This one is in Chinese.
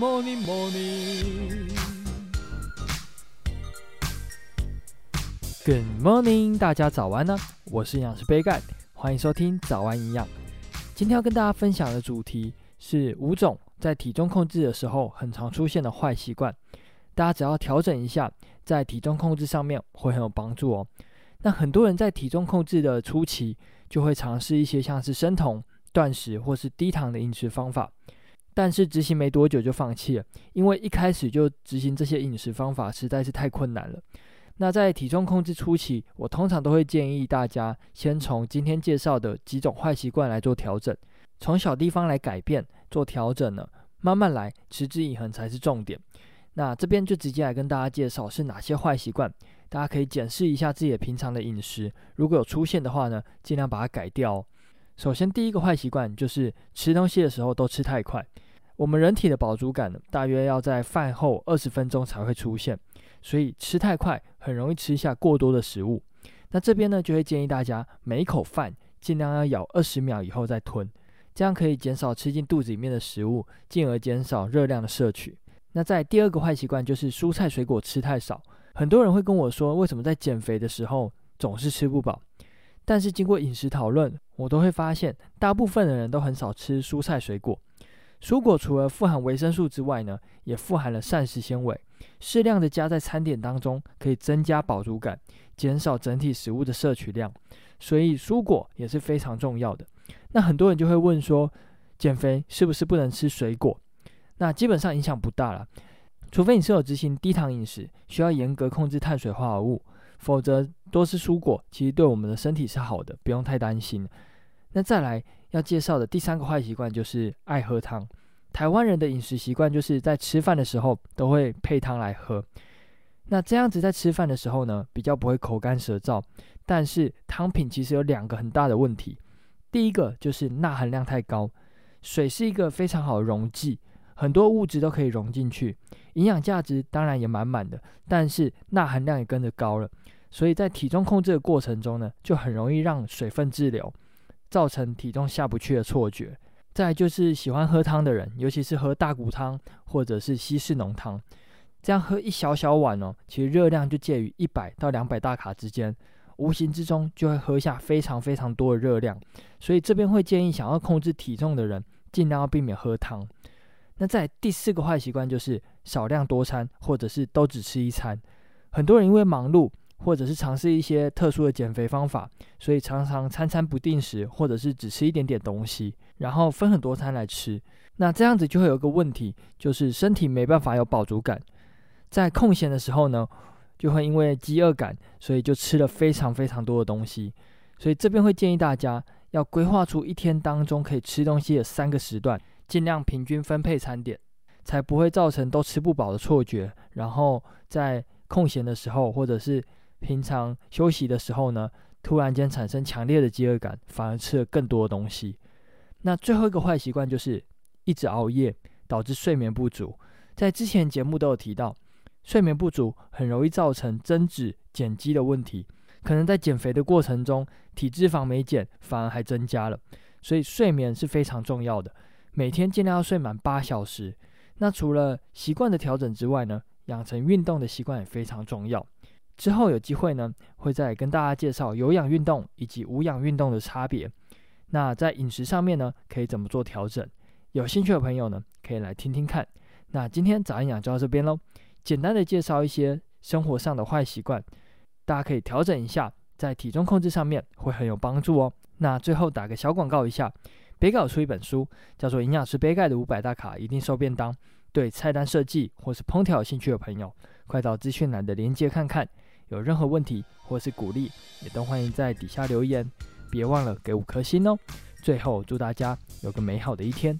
morning, morning. Good morning，大家早安呢！我是营养师杯盖，欢迎收听早安营养。今天要跟大家分享的主题是五种在体重控制的时候很常出现的坏习惯，大家只要调整一下，在体重控制上面会很有帮助哦。那很多人在体重控制的初期，就会尝试一些像是生酮、断食或是低糖的饮食方法，但是执行没多久就放弃了，因为一开始就执行这些饮食方法实在是太困难了。那在体重控制初期，我通常都会建议大家先从今天介绍的几种坏习惯来做调整，从小地方来改变做调整呢，慢慢来，持之以恒才是重点。那这边就直接来跟大家介绍是哪些坏习惯，大家可以检视一下自己的平常的饮食，如果有出现的话呢，尽量把它改掉。首先，第一个坏习惯就是吃东西的时候都吃太快。我们人体的饱足感，大约要在饭后二十分钟才会出现，所以吃太快很容易吃下过多的食物。那这边呢，就会建议大家每一口饭尽量要咬二十秒以后再吞，这样可以减少吃进肚子里面的食物，进而减少热量的摄取。那在第二个坏习惯就是蔬菜水果吃太少，很多人会跟我说，为什么在减肥的时候总是吃不饱？但是经过饮食讨论，我都会发现，大部分的人都很少吃蔬菜水果。蔬果除了富含维生素之外呢，也富含了膳食纤维，适量的加在餐点当中，可以增加饱足感，减少整体食物的摄取量。所以蔬果也是非常重要的。那很多人就会问说，减肥是不是不能吃水果？那基本上影响不大了，除非你是有执行低糖饮食，需要严格控制碳水化合物，否则多吃蔬果其实对我们的身体是好的，不用太担心。那再来要介绍的第三个坏习惯就是爱喝汤。台湾人的饮食习惯就是在吃饭的时候都会配汤来喝，那这样子在吃饭的时候呢，比较不会口干舌燥。但是汤品其实有两个很大的问题，第一个就是钠含量太高，水是一个非常好的溶剂。很多物质都可以溶进去，营养价值当然也满满的，但是钠含量也跟着高了，所以在体重控制的过程中呢，就很容易让水分滞留，造成体重下不去的错觉。再就是喜欢喝汤的人，尤其是喝大骨汤或者是西式浓汤，这样喝一小小碗哦，其实热量就介于一百到两百大卡之间，无形之中就会喝下非常非常多的热量，所以这边会建议想要控制体重的人，尽量要避免喝汤。那在第四个坏习惯就是少量多餐，或者是都只吃一餐。很多人因为忙碌，或者是尝试一些特殊的减肥方法，所以常常餐餐不定时，或者是只吃一点点东西，然后分很多餐来吃。那这样子就会有一个问题，就是身体没办法有饱足感。在空闲的时候呢，就会因为饥饿感，所以就吃了非常非常多的东西。所以这边会建议大家要规划出一天当中可以吃东西的三个时段。尽量平均分配餐点，才不会造成都吃不饱的错觉。然后在空闲的时候，或者是平常休息的时候呢，突然间产生强烈的饥饿感，反而吃了更多的东西。那最后一个坏习惯就是一直熬夜，导致睡眠不足。在之前节目都有提到，睡眠不足很容易造成增脂减肌的问题，可能在减肥的过程中，体脂肪没减，反而还增加了。所以睡眠是非常重要的。每天尽量要睡满八小时。那除了习惯的调整之外呢，养成运动的习惯也非常重要。之后有机会呢，会再跟大家介绍有氧运动以及无氧运动的差别。那在饮食上面呢，可以怎么做调整？有兴趣的朋友呢，可以来听听看。那今天早安营养就到这边喽，简单的介绍一些生活上的坏习惯，大家可以调整一下，在体重控制上面会很有帮助哦。那最后打个小广告一下。别搞出一本书，叫做《营养师杯盖的五百大卡一定瘦便当》。对菜单设计或是烹调有兴趣的朋友，快到资讯栏的链接看看。有任何问题或是鼓励，也都欢迎在底下留言。别忘了给五颗星哦。最后，祝大家有个美好的一天。